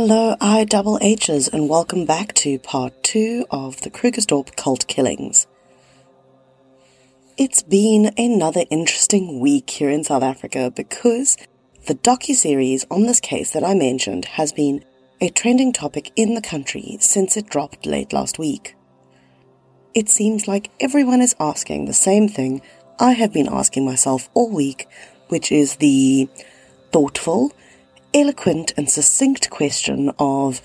Hello, I double H's, and welcome back to part two of the Krugersdorp cult killings. It's been another interesting week here in South Africa because the docu-series on this case that I mentioned has been a trending topic in the country since it dropped late last week. It seems like everyone is asking the same thing I have been asking myself all week, which is the thoughtful eloquent and succinct question of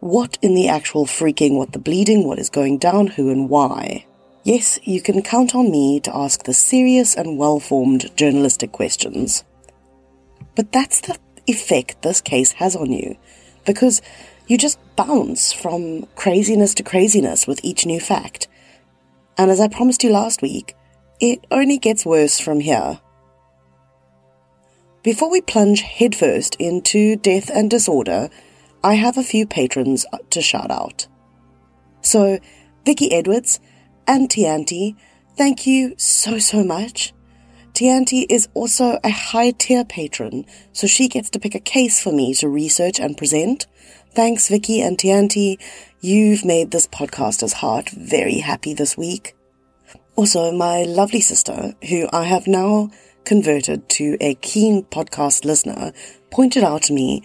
what in the actual freaking, what the bleeding, what is going down, who and why. Yes, you can count on me to ask the serious and well-formed journalistic questions. But that's the effect this case has on you, because you just bounce from craziness to craziness with each new fact. And as I promised you last week, it only gets worse from here. Before we plunge headfirst into death and disorder, I have a few patrons to shout out. So, Vicky Edwards and Tianti, thank you so, so much. Tianti is also a high tier patron, so she gets to pick a case for me to research and present. Thanks, Vicky and Tianti. You've made this podcaster's heart very happy this week. Also, my lovely sister, who I have now converted to a keen podcast listener, pointed out to me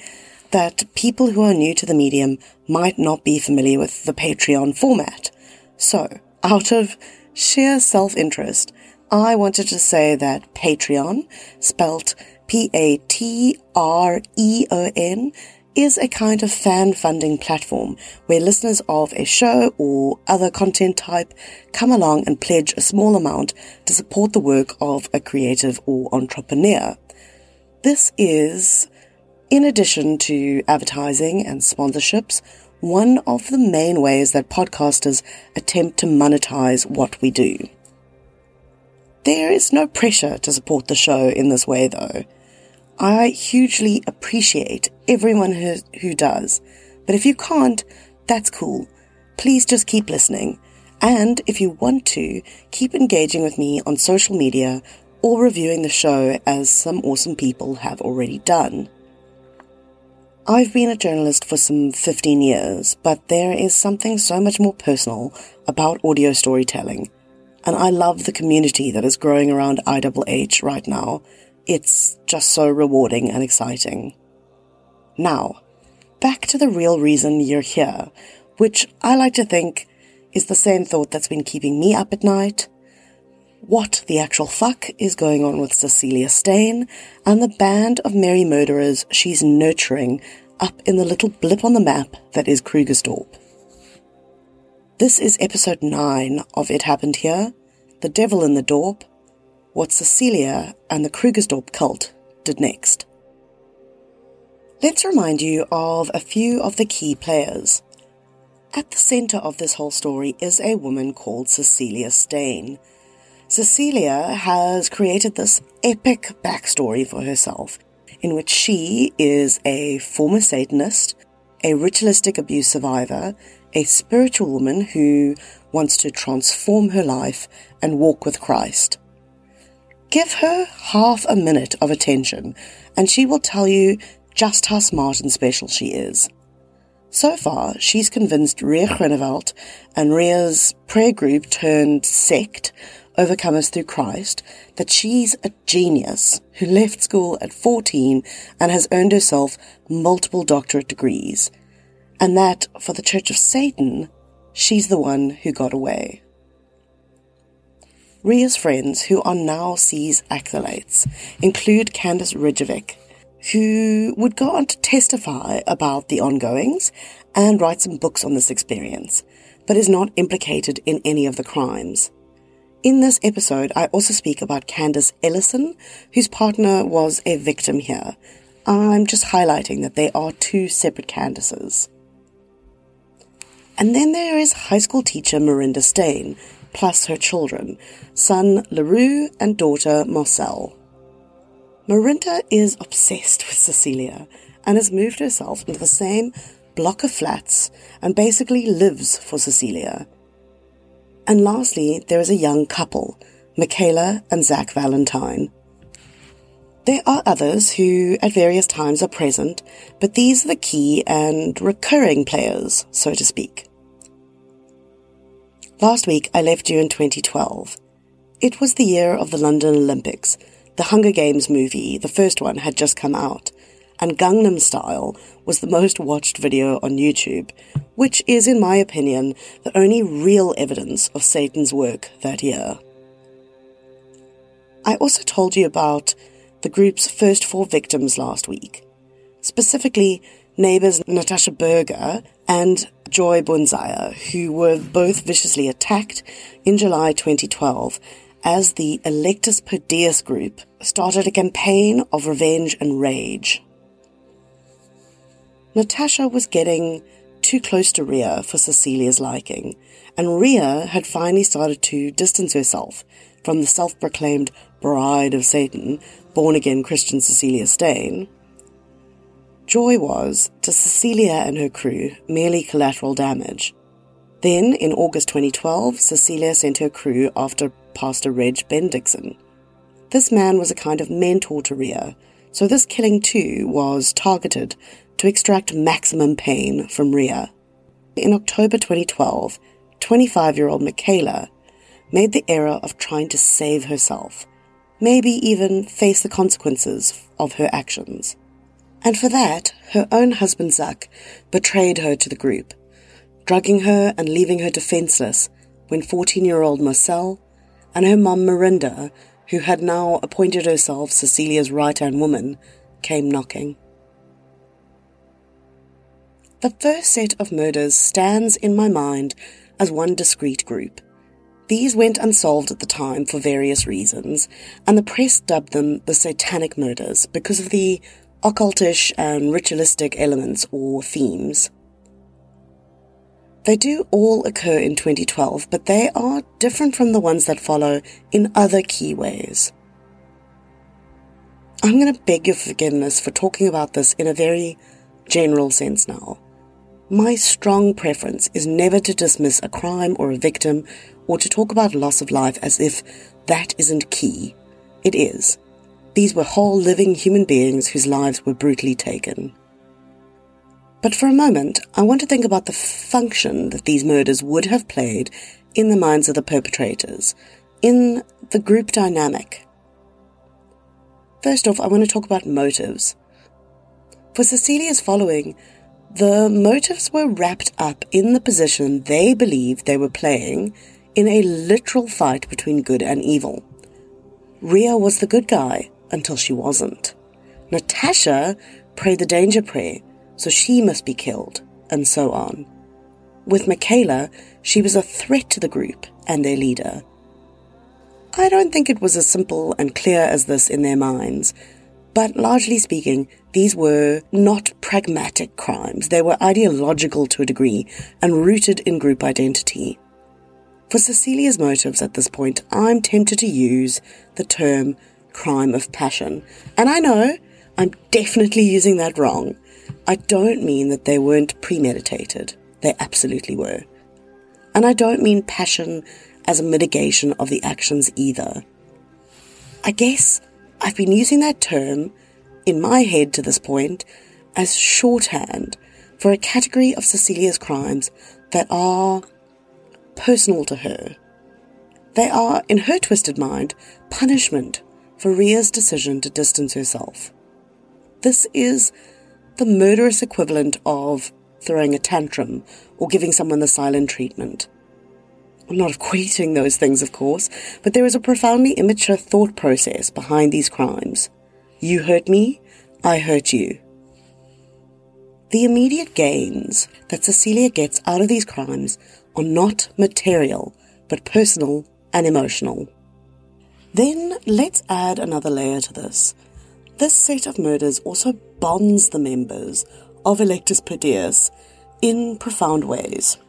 that people who are new to the medium might not be familiar with the Patreon format. So, out of sheer self-interest, I wanted to say that Patreon, spelt P-A-T-R-E-O-N, is a kind of fan funding platform where listeners of a show or other content type come along and pledge a small amount to support the work of a creative or entrepreneur. This is, in addition to advertising and sponsorships, one of the main ways that podcasters attempt to monetize what we do. There is no pressure to support the show in this way though. I hugely appreciate everyone who, who does. But if you can't, that's cool. Please just keep listening. And if you want to, keep engaging with me on social media or reviewing the show as some awesome people have already done. I've been a journalist for some 15 years, but there is something so much more personal about audio storytelling. And I love the community that is growing around IHH right now it's just so rewarding and exciting. Now, back to the real reason you're here, which I like to think is the same thought that's been keeping me up at night. What the actual fuck is going on with Cecilia Steyn and the band of merry murderers she's nurturing up in the little blip on the map that is Krugersdorp. This is episode 9 of It Happened Here, The Devil in the Dorp, what Cecilia and the Krugersdorp cult did next. Let's remind you of a few of the key players. At the center of this whole story is a woman called Cecilia Steyn. Cecilia has created this epic backstory for herself, in which she is a former Satanist, a ritualistic abuse survivor, a spiritual woman who wants to transform her life and walk with Christ. Give her half a minute of attention and she will tell you just how smart and special she is. So far, she's convinced Ria Grunewald and Ria's prayer group turned sect, Overcomers Through Christ, that she's a genius who left school at 14 and has earned herself multiple doctorate degrees. And that, for the Church of Satan, she's the one who got away. Ria's friends, who are now C's acolytes, include Candice Ridjevic, who would go on to testify about the ongoings and write some books on this experience, but is not implicated in any of the crimes. In this episode, I also speak about Candice Ellison, whose partner was a victim here. I'm just highlighting that they are two separate Candices. And then there is high school teacher Marinda Steyn, plus her children, son LaRue and daughter Marcel. Marinda is obsessed with Cecilia and has moved herself into the same block of flats and basically lives for Cecilia. And lastly, there is a young couple, Michaela and Zach Valentine. There are others who at various times are present, but these are the key and recurring players, so to speak. Last week I left you in 2012. It was the year of the London Olympics. The Hunger Games movie, the first one, had just come out, and Gangnam Style was the most watched video on YouTube, which is, in my opinion, the only real evidence of Satan's work that year. I also told you about the group's first four victims last week, specifically neighbours Natasha Berger and Joy Bonzaya, who were both viciously attacked in July 2012 as the Electus per Deus group started a campaign of revenge and rage. Natasha was getting too close to Ria for Cecilia's liking, and Ria had finally started to distance herself from the self proclaimed bride of Satan born again Christian Cecilia Steyn, Joy was, to Cecilia and her crew, merely collateral damage. Then, in August 2012, Cecilia sent her crew after Pastor Reg Bendixson. This man was a kind of mentor to Ria, so this killing too was targeted to extract maximum pain from Ria. In October 2012, 25 year old Michaela made the error of trying to save herself maybe even face the consequences of her actions. And for that, her own husband Zach betrayed her to the group, drugging her and leaving her defenseless when 14 year old Marcel and her mum Marinda, who had now appointed herself Cecilia's right hand woman, came knocking. The first set of murders stands in my mind as one discrete group. These went unsolved at the time for various reasons, and the press dubbed them the Satanic Murders because of the occultish and ritualistic elements or themes. They do all occur in 2012, but they are different from the ones that follow in other key ways. I'm going to beg your forgiveness for talking about this in a very general sense now. My strong preference is never to dismiss a crime or a victim or to talk about loss of life as if that isn't key. It is. These were whole living human beings whose lives were brutally taken. But for a moment, I want to think about the function that these murders would have played in the minds of the perpetrators, in the group dynamic. First off, I want to talk about motives. For Cecilia's following, the motives were wrapped up in the position they believed they were playing in a literal fight between good and evil. Ria was the good guy until she wasn't. Natasha prayed the danger prayer, so she must be killed, and so on. With Michaela, she was a threat to the group and their leader. I don't think it was as simple and clear as this in their minds, but largely speaking, these were not pragmatic crimes. They were ideological to a degree and rooted in group identity. For Cecilia's motives at this point, I'm tempted to use the term crime of passion. And I know I'm definitely using that wrong. I don't mean that they weren't premeditated. They absolutely were. And I don't mean passion as a mitigation of the actions either. I guess I've been using that term in my head to this point as shorthand for a category of Cecilia's crimes that are personal to her. They are, in her twisted mind, punishment for Ria's decision to distance herself. This is the murderous equivalent of throwing a tantrum or giving someone the silent treatment. I'm not equating those things, of course, but there is a profoundly immature thought process behind these crimes. You hurt me, I hurt you. The immediate gains that Cecilia gets out of these crimes are not material, but personal and emotional. Then let's add another layer to this. This set of murders also bonds the members of Electus per Deus in profound ways.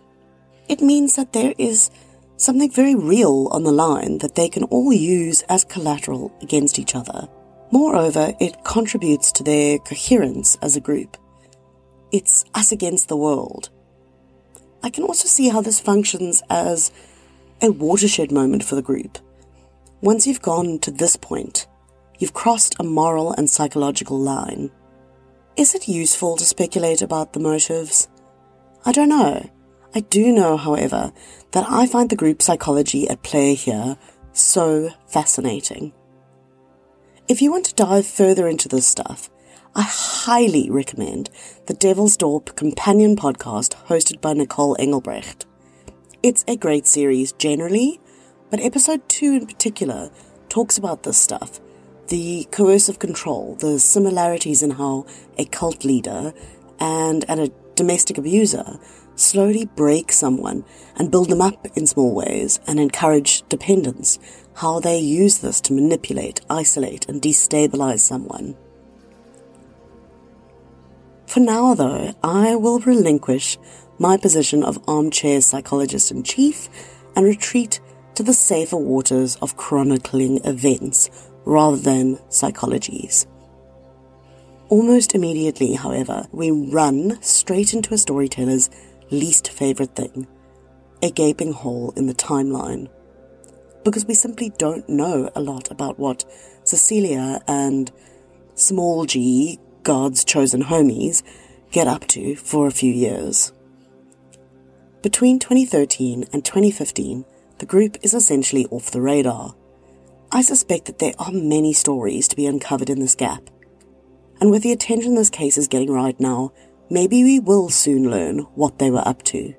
It means that there is something very real on the line that they can all use as collateral against each other. Moreover, it contributes to their coherence as a group. It's us against the world. I can also see how this functions as a watershed moment for the group. Once you've gone to this point, you've crossed a moral and psychological line. Is it useful to speculate about the motives? I don't know. I do know, however, that I find the group psychology at play here so fascinating. If you want to dive further into this stuff, I highly recommend the Devilsdorp companion podcast hosted by Nicole Engelbrecht. It's a great series generally, but episode 2 in particular talks about this stuff the coercive control, the similarities in how a cult leader and, and a domestic abuser slowly break someone and build them up in small ways and encourage dependence, how they use this to manipulate, isolate, and destabilize someone. For now, though, I will relinquish my position of armchair psychologist in chief and retreat to the safer waters of chronicling events rather than psychologies. Almost immediately, however, we run straight into a storyteller's least favorite thing a gaping hole in the timeline. Because we simply don't know a lot about what Cecilia and small g, God's chosen homies, get up to for a few years. Between 2013 and 2015, the group is essentially off the radar. I suspect that there are many stories to be uncovered in this gap. And with the attention this case is getting right now, maybe we will soon learn what they were up to.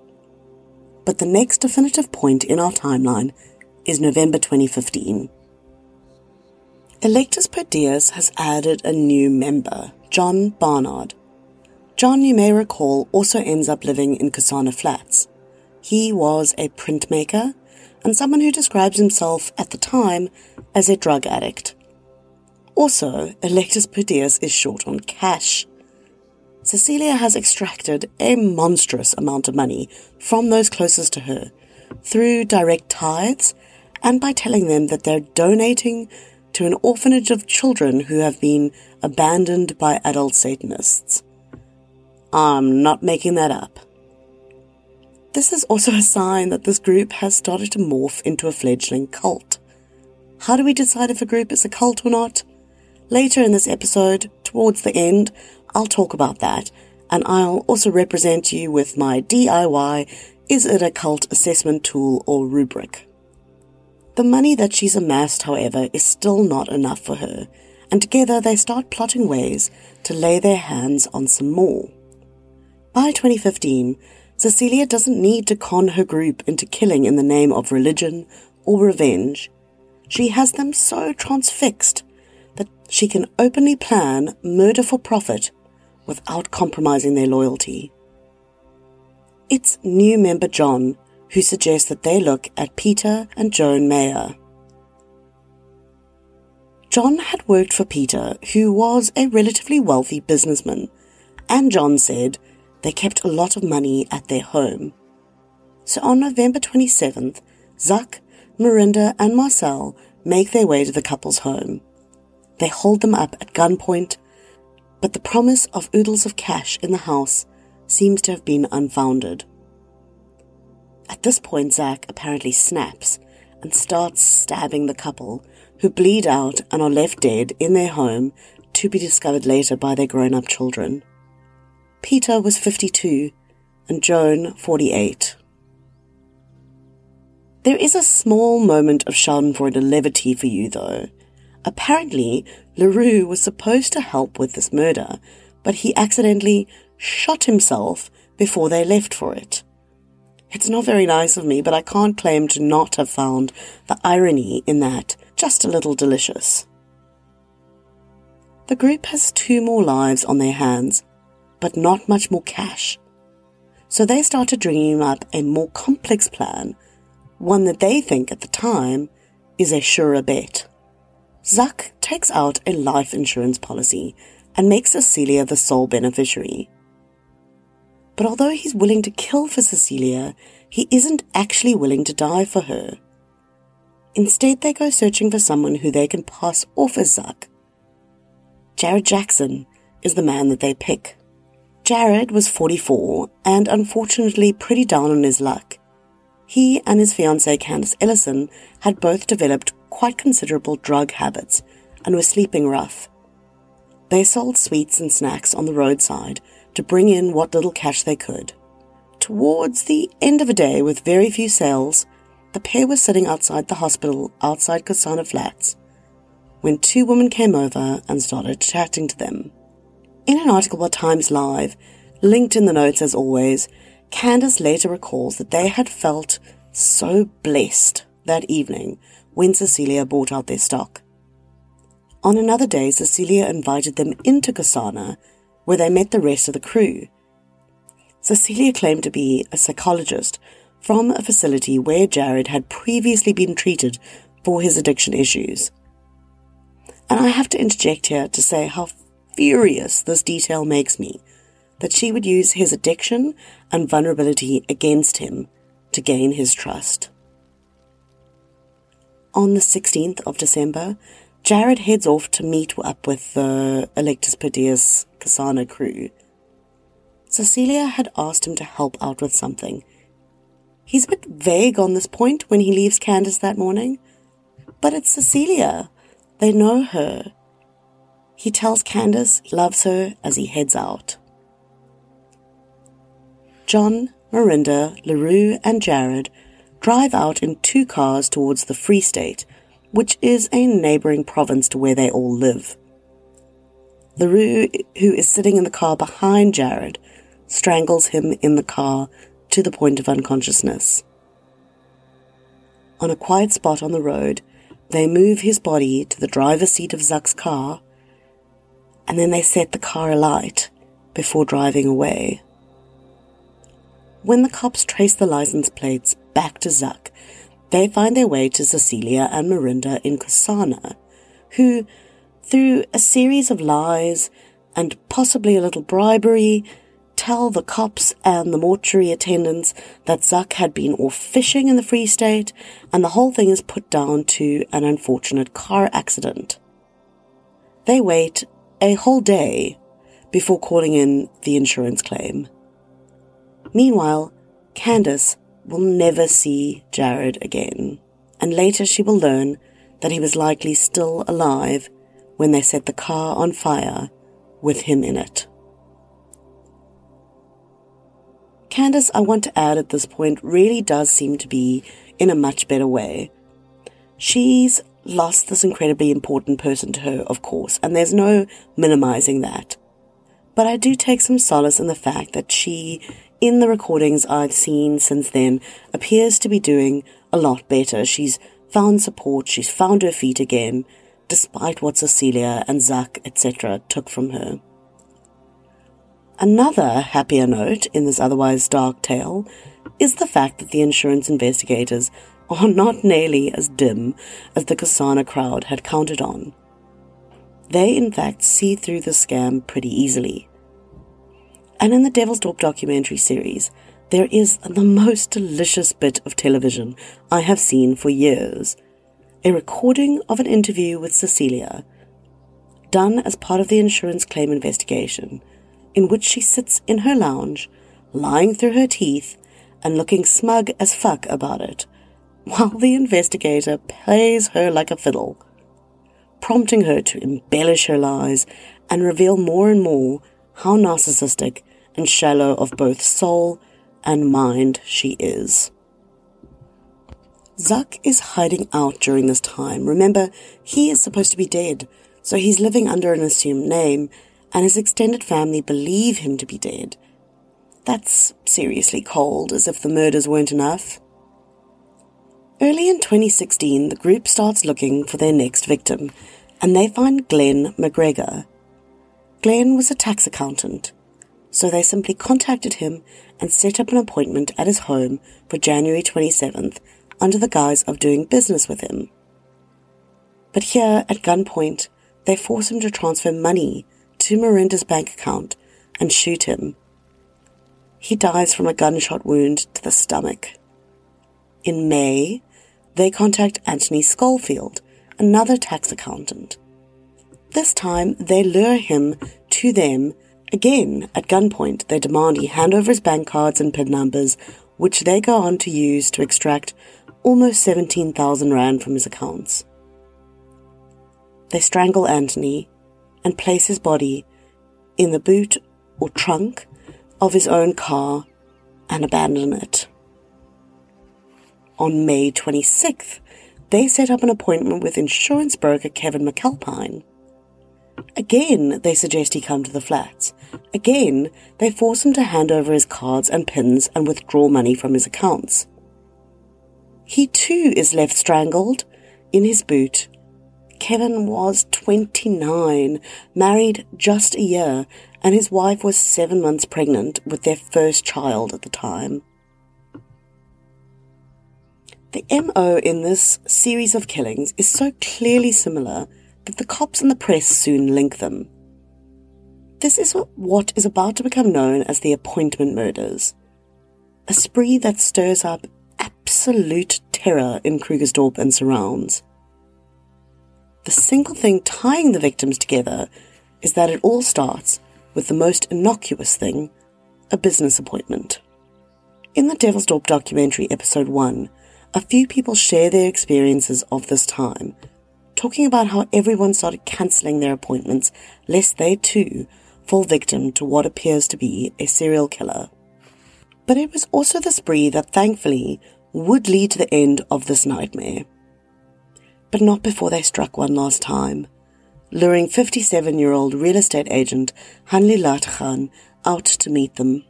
But the next definitive point in our timeline is November 2015. Electus per Deus has added a new member, John Barnard. John, you may recall, also ends up living in Kasana Flats. He was a printmaker and someone who describes himself at the time as a drug addict. Also, Electus per is short on cash. Cecilia has extracted a monstrous amount of money from those closest to her through direct tithes and by telling them that they're donating to an orphanage of children who have been abandoned by adult Satanists. I'm not making that up. This is also a sign that this group has started to morph into a fledgling cult. How do we decide if a group is a cult or not? Later in this episode, towards the end, I'll talk about that, and I'll also represent you with my DIY Is it a cult assessment tool or rubric? The money that she's amassed, however, is still not enough for her, and together they start plotting ways to lay their hands on some more. By 2015, Cecilia doesn't need to con her group into killing in the name of religion or revenge. She has them so transfixed that she can openly plan murder for profit without compromising their loyalty. It's new member John who suggests that they look at Peter and Joan Mayer. John had worked for Peter, who was a relatively wealthy businessman, and John said they kept a lot of money at their home. So on November 27th, Zuck, Marinda, and Marcel make their way to the couple's home. They hold them up at gunpoint, but the promise of oodles of cash in the house seems to have been unfounded. At this point, Zack apparently snaps and starts stabbing the couple, who bleed out and are left dead in their home to be discovered later by their grown up children. Peter was 52 and Joan 48. There is a small moment of Schadenfreude levity for you, though. Apparently, LaRue was supposed to help with this murder, but he accidentally shot himself before they left for it. It's not very nice of me, but I can't claim to not have found the irony in that just a little delicious. The group has two more lives on their hands, but not much more cash. So they started dreaming up a more complex plan, one that they think at the time is a surer bet. Zuck takes out a life insurance policy and makes Cecilia the sole beneficiary. But although he's willing to kill for Cecilia, he isn't actually willing to die for her. Instead, they go searching for someone who they can pass off as Zuck. Jared Jackson is the man that they pick. Jared was 44 and unfortunately pretty down on his luck. He and his fiancée Candice Ellison had both developed quite considerable drug habits and were sleeping rough. They sold sweets and snacks on the roadside to bring in what little cash they could. Towards the end of a day, with very few sales, the pair were sitting outside the hospital outside Kasana Flats when two women came over and started chatting to them. In an article by Times Live, linked in the notes as always, Candace later recalls that they had felt so blessed that evening when Cecilia bought out their stock. On another day, Cecilia invited them into Kasana, where they met the rest of the crew. Cecilia claimed to be a psychologist from a facility where Jared had previously been treated for his addiction issues. And I have to interject here to say how furious this detail makes me that she would use his addiction and vulnerability against him to gain his trust. On the 16th of December, Jared heads off to meet up with the Electus per Deus Kasana crew. Cecilia had asked him to help out with something. He's a bit vague on this point when he leaves Candace that morning, but it's Cecilia. They know her. He tells Candace he loves her as he heads out. John, Marinda, LaRue, and Jared drive out in two cars towards the Free State, which is a neighboring province to where they all live. LaRue, who is sitting in the car behind Jared, strangles him in the car to the point of unconsciousness. On a quiet spot on the road, they move his body to the driver's seat of Zuck's car, and then they set the car alight before driving away. When the cops trace the license plates back to Zuck, they find their way to Cecilia and Marinda in Kasana, who, through a series of lies and possibly a little bribery, tell the cops and the mortuary attendants that Zuck had been off fishing in the Free State, and the whole thing is put down to an unfortunate car accident. They wait a whole day before calling in the insurance claim. Meanwhile, Candace will never see Jared again, and later she will learn that he was likely still alive when they set the car on fire with him in it. Candace, I want to add at this point, really does seem to be in a much better way. She's lost this incredibly important person to her, of course, and there's no minimizing that. But I do take some solace in the fact that she, in the recordings I've seen since then, appears to be doing a lot better. She's found support, she's found her feet again, despite what Cecilia and Zuck, etc., took from her. Another happier note in this otherwise dark tale is the fact that the insurance investigators are not nearly as dim as the Kasana crowd had counted on. They, in fact, see through the scam pretty easily. And in the Devilsdorp documentary series, there is the most delicious bit of television I have seen for years a recording of an interview with Cecilia, done as part of the insurance claim investigation in which she sits in her lounge, lying through her teeth and looking smug as fuck about it, while the investigator plays her like a fiddle, prompting her to embellish her lies and reveal more and more how narcissistic and shallow of both soul and mind she is. Zuck is hiding out during this time. Remember, he is supposed to be dead, so he's living under an assumed name and his extended family believe him to be dead. That's seriously cold, as if the murders weren't enough. Early in 2016, the group starts looking for their next victim, and they find Glenn McGregor. Glenn was a tax accountant, so they simply contacted him and set up an appointment at his home for January 27th under the guise of doing business with him. But here, at gunpoint, they force him to transfer money to Marinda's bank account and shoot him. He dies from a gunshot wound to the stomach. In May, they contact Anthony Schofield, another tax accountant. This time, they lure him to them again at gunpoint. They demand he hand over his bank cards and PIN numbers, which they go on to use to extract almost 17,000 Rand from his accounts. they strangle Anthony and place his body in the boot or trunk of his own car and abandon it. On May 26th, they set up an appointment with insurance broker Kevin McAlpine. Again, they suggest he come to the flats. Again, they force him to hand over his cards and pins and withdraw money from his accounts. He too is left strangled in his boot. Kevin was 29, married just a year, and his wife was seven months pregnant with their first child at the time. The MO in this series of killings is so clearly similar that the cops and the press soon link them. This is what is about to become known as the appointment murders, a spree that stirs up absolute terror in Krugersdorp and surrounds. The single thing tying the victims together is that it all starts with the most innocuous thing a business appointment. In the Devilsdorp documentary, episode 1, a few people share their experiences of this time, talking about how everyone started cancelling their appointments lest they too fall victim to what appears to be a serial killer. But it was also the spree that thankfully would lead to the end of this nightmare. But not before they struck one last time, luring 57 year old real estate agent Hanli Latachan out to meet them.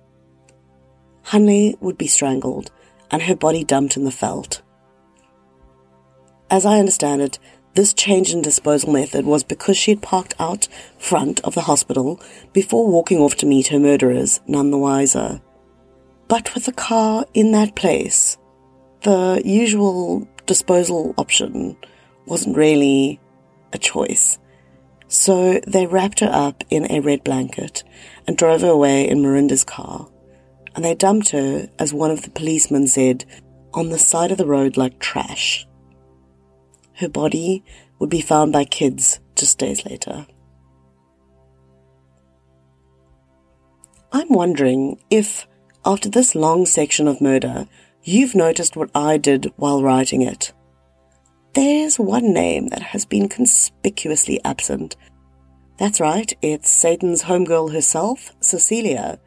Hanli would be strangled and her body dumped in the veld. As I understand it, this change in disposal method was because she had parked out front of the hospital before walking off to meet her murderers, none the wiser. But with the car in that place, the usual disposal option wasn't really a choice. So they wrapped her up in a red blanket and drove her away in Marinda's car. And they dumped her, as one of the policemen said, on the side of the road like trash. Her body would be found by kids just days later. I'm wondering if, after this long section of murder, you've noticed what I did while writing it. There's one name that has been conspicuously absent. That's right, it's Satan's homegirl herself, Cecilia.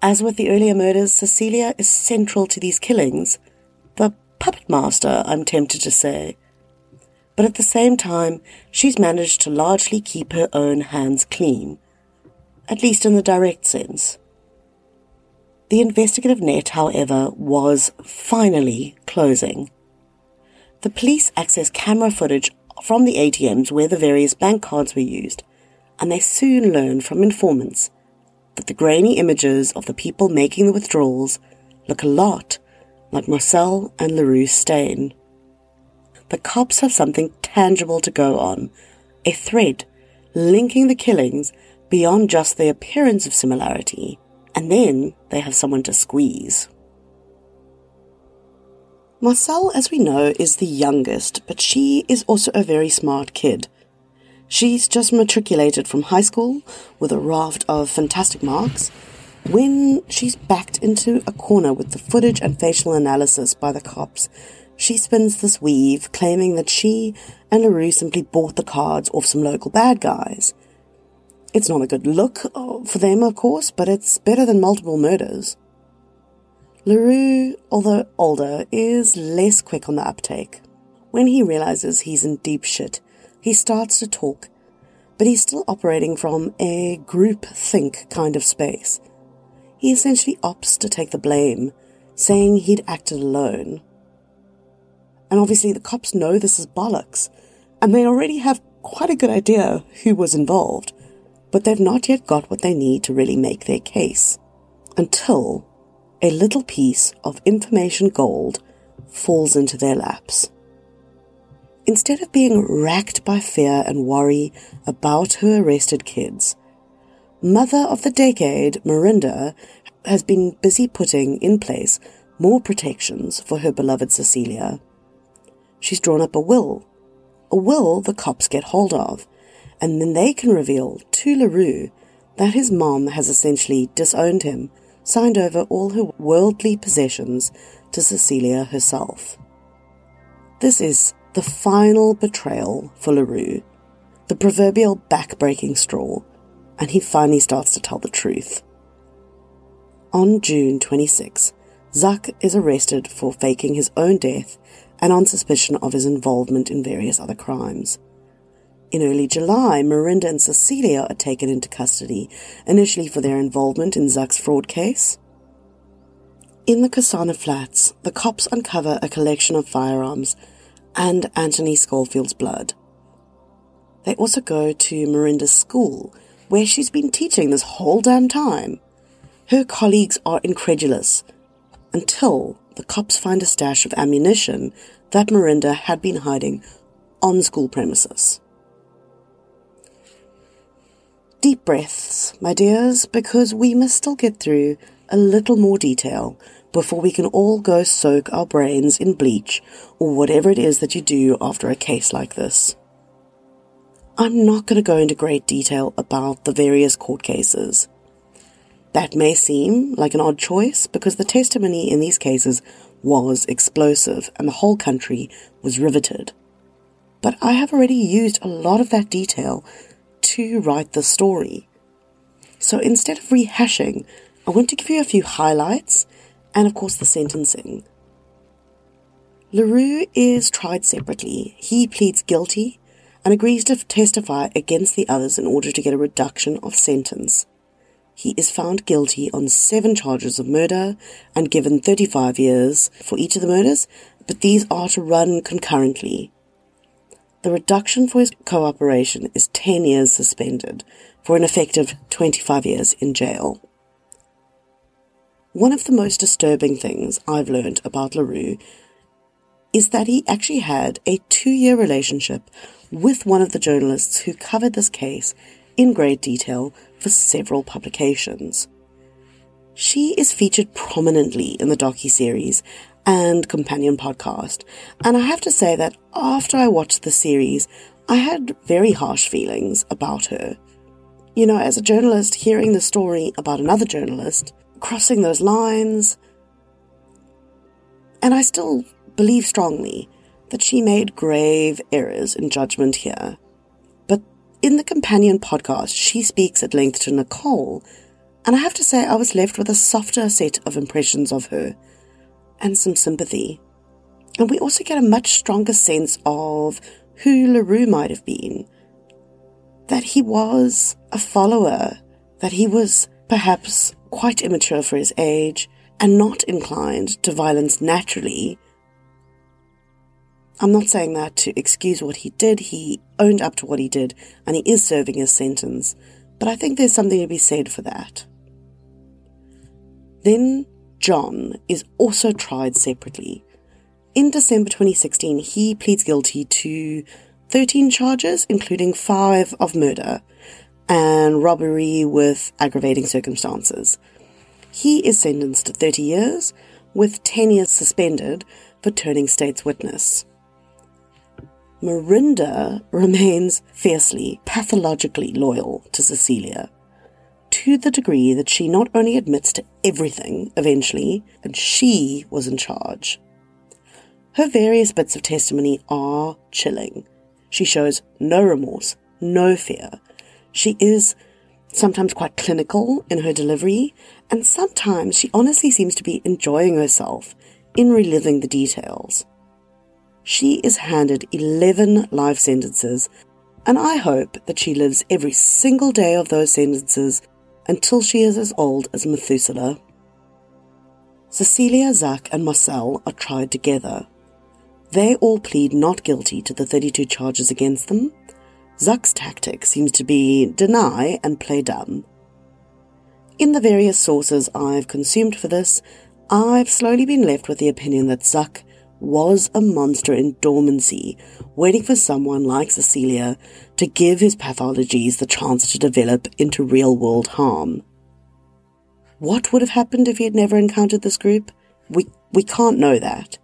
As with the earlier murders, Cecilia is central to these killings. The puppet master, I'm tempted to say. But at the same time, she's managed to largely keep her own hands clean, at least in the direct sense. The investigative net, however, was finally closing. The police accessed camera footage from the ATMs where the various bank cards were used, and they soon learned from informants that the grainy images of the people making the withdrawals look a lot like Marcel and LaRue Steyn. The cops have something tangible to go on, a thread linking the killings beyond just the appearance of similarity and then they have someone to squeeze. Marcel, as we know, is the youngest, but she is also a very smart kid. She's just matriculated from high school with a raft of fantastic marks when she's backed into a corner with the footage and facial analysis by the cops. She spins this weave, claiming that she and LaRue simply bought the cards off some local bad guys. It's not a good look uh, for them, of course, but it's better than multiple murders. LaRue, although older, is less quick on the uptake. When he realizes he's in deep shit, he starts to talk, but he's still operating from a group think kind of space. He essentially opts to take the blame, saying he'd acted alone. And obviously the cops know this is bollocks, and they already have quite a good idea who was involved but they've not yet got what they need to really make their case. Until a little piece of information gold falls into their laps. Instead of being racked by fear and worry about her arrested kids, Mother of the Decade, Marinda, has been busy putting in place more protections for her beloved Cecilia. She's drawn up a will, a will the cops get hold of, and then they can reveal to LaRue that his mom has essentially disowned him, signed over all her worldly possessions to Cecilia herself. This is the final betrayal for LaRue, the proverbial back-breaking straw, and he finally starts to tell the truth. On June 26, Zuck is arrested for faking his own death and on suspicion of his involvement in various other crimes. In early July, Marinda and Cecilia are taken into custody, initially for their involvement in Zuck's fraud case. In the Kasana flats, the cops uncover a collection of firearms and Anthony Scholefield's blood. They also go to Marinda's school, where she's been teaching this whole damn time. Her colleagues are incredulous until the cops find a stash of ammunition that Marinda had been hiding on school premises. Deep breaths, my dears, because we must still get through a little more detail before we can all go soak our brains in bleach or whatever it is that you do after a case like this. I'm not going to go into great detail about the various court cases. That may seem like an odd choice because the testimony in these cases was explosive and the whole country was riveted. But I have already used a lot of that detail to write the story. So instead of rehashing, I want to give you a few highlights and, of course, the sentencing. LaRue is tried separately. He pleads guilty and agrees to testify against the others in order to get a reduction of sentence. He is found guilty on seven charges of murder and given 35 years for each of the murders, but these are to run concurrently. The reduction for his cooperation is 10 years suspended for an effective 25 years in jail. One of the most disturbing things I've learned about LaRue is that he actually had a two year relationship with one of the journalists who covered this case in great detail for several publications. She is featured prominently in the docu-series and companion podcast. And I have to say that after I watched the series, I had very harsh feelings about her. You know, as a journalist, hearing the story about another journalist, crossing those lines, and I still believe strongly that she made grave errors in judgment here. But in the companion podcast, she speaks at length to Nicole, and I have to say I was left with a softer set of impressions of her and some sympathy. And we also get a much stronger sense of who LaRue might have been. That he was a follower, that he was perhaps quite immature for his age and not inclined to violence naturally. I'm not saying that to excuse what he did. He owned up to what he did and he is serving his sentence. But I think there's something to be said for that. Then John is also tried separately. In December 2016, he pleads guilty to 13 charges, including five of murder and robbery with aggravating circumstances. He is sentenced to 30 years, with 10 years suspended for turning state's witness. Marinda remains fiercely, pathologically loyal to Cecilia to the degree that she not only admits to everything eventually, and she was in charge. Her various bits of testimony are chilling. She shows no remorse, no fear. She is sometimes quite clinical in her delivery, and sometimes she honestly seems to be enjoying herself in reliving the details. She is handed 11 life sentences, and I hope that she lives every single day of those sentences until she is as old as Methuselah. Cecilia, Zuck, and Marcel are tried together. They all plead not guilty to the 32 charges against them. Zuck's tactic seems to be deny and play dumb. In the various sources I've consumed for this, I've slowly been left with the opinion that Zuck was a monster in dormancy, waiting for someone like Cecilia to give his pathologies the chance to develop into real world harm. What would have happened if he had never encountered this group? We, we can't know that.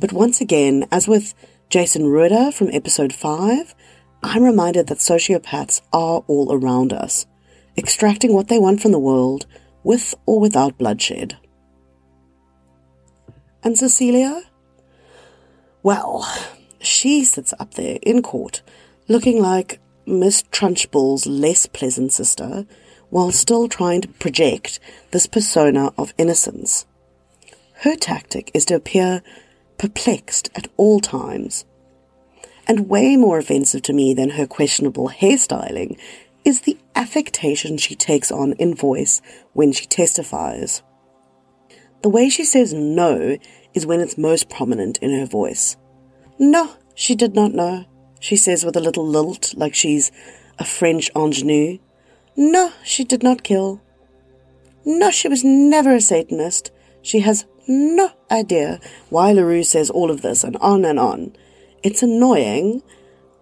But once again, as with Jason Rueda from episode 5, I'm reminded that sociopaths are all around us, extracting what they want from the world, with or without bloodshed. And Cecilia? Well, she sits up there in court, looking like Miss Trunchbull's less pleasant sister, while still trying to project this persona of innocence. Her tactic is to appear perplexed at all times. And way more offensive to me than her questionable hairstyling is the affectation she takes on in voice when she testifies. The way she says no is when it's most prominent in her voice. No, she did not know, she says with a little lilt like she's a French ingenue. No, she did not kill. No, she was never a Satanist. She has no idea why LaRue says all of this and on and on. It's annoying,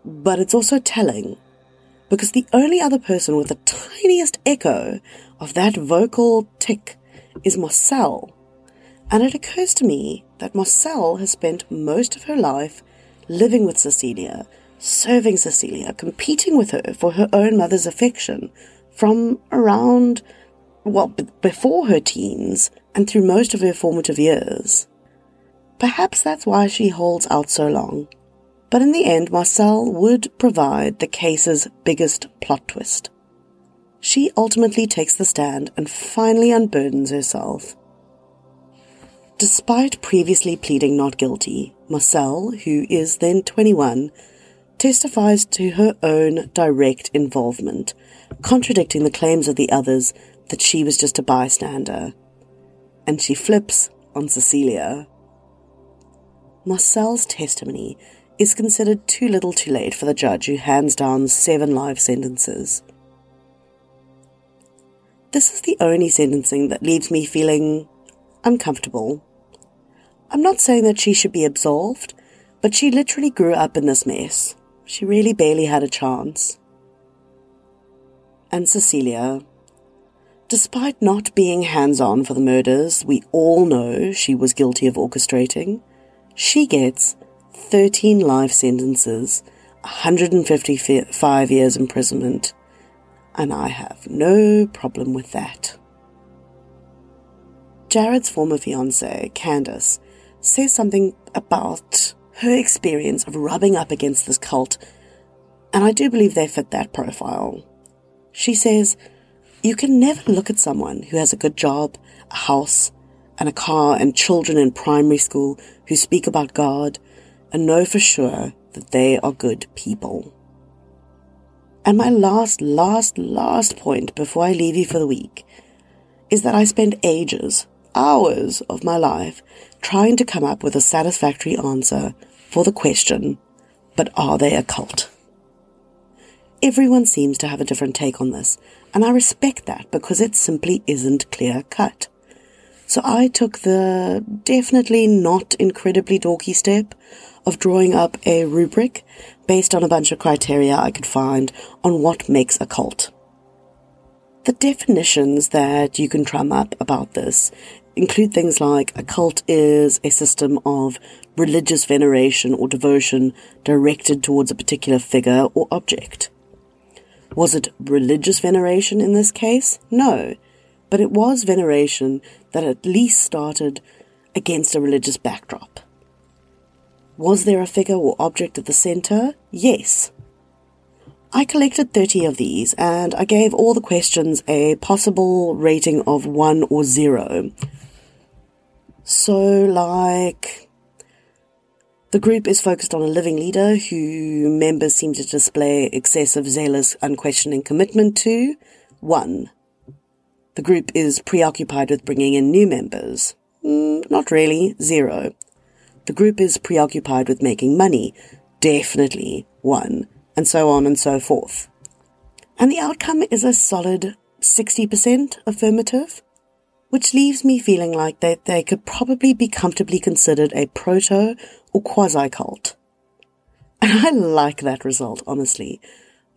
but it's also telling. Because the only other person with the tiniest echo of that vocal tick is Marcel. And it occurs to me that Marcel has spent most of her life living with Cecilia, serving Cecilia, competing with her for her own mother's affection from around, well, b- before her teens and through most of her formative years. Perhaps that's why she holds out so long. But in the end, Marcel would provide the case's biggest plot twist. She ultimately takes the stand and finally unburdens herself. Despite previously pleading not guilty, Marcel, who is then 21, testifies to her own direct involvement, contradicting the claims of the others that she was just a bystander. And she flips on Cecilia. Marcel's testimony is considered too little too late for the judge who hands down seven life sentences. This is the only sentencing that leaves me feeling uncomfortable I'm not saying that she should be absolved, but she literally grew up in this mess. She really barely had a chance. And Cecilia, despite not being hands on for the murders we all know she was guilty of orchestrating, she gets 13 life sentences, 155 years imprisonment, and I have no problem with that. Jared's former fiancée, Candace, says something about her experience of rubbing up against this cult, and I do believe they fit that profile. She says, You can never look at someone who has a good job, a house, and a car, and children in primary school who speak about God, and know for sure that they are good people. And my last, last, last point before I leave you for the week is that I spend ages hours of my life trying to come up with a satisfactory answer for the question, but are they a cult? Everyone seems to have a different take on this, and I respect that because it simply isn't clear cut. So I took the definitely not incredibly dorky step of drawing up a rubric based on a bunch of criteria I could find on what makes a cult. The definitions that you can drum up about this include things like a cult is a system of religious veneration or devotion directed towards a particular figure or object. Was it religious veneration in this case? No, but it was veneration that at least started against a religious backdrop. Was there a figure or object at the center? Yes. I collected 30 of these and I gave all the questions a possible rating of 1 or 0, so, like, the group is focused on a living leader who members seem to display excessive, zealous, unquestioning commitment to. One, the group is preoccupied with bringing in new members. Mm, not really. Zero. The group is preoccupied with making money. Definitely. One. And so on and so forth. And the outcome is a solid 60% affirmative which leaves me feeling like that they could probably be comfortably considered a proto or quasi cult. And I like that result, honestly,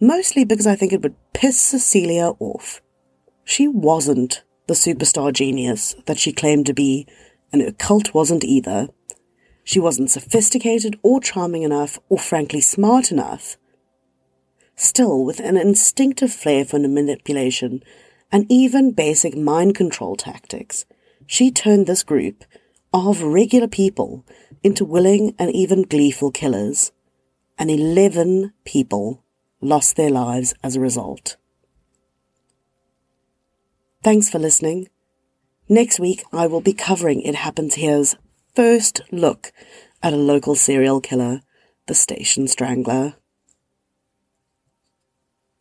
mostly because I think it would piss Cecilia off. She wasn't the superstar genius that she claimed to be, and her cult wasn't either. She wasn't sophisticated or charming enough or frankly smart enough. Still, with an instinctive flair for manipulation, and even basic mind control tactics, she turned this group of regular people into willing and even gleeful killers, and 11 people lost their lives as a result. Thanks for listening. Next week, I will be covering It Happened Here's first look at a local serial killer, the Station Strangler.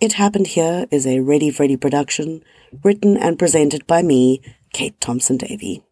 It Happened Here is a Ready Freddy production, written and presented by me, Kate Thompson Davey.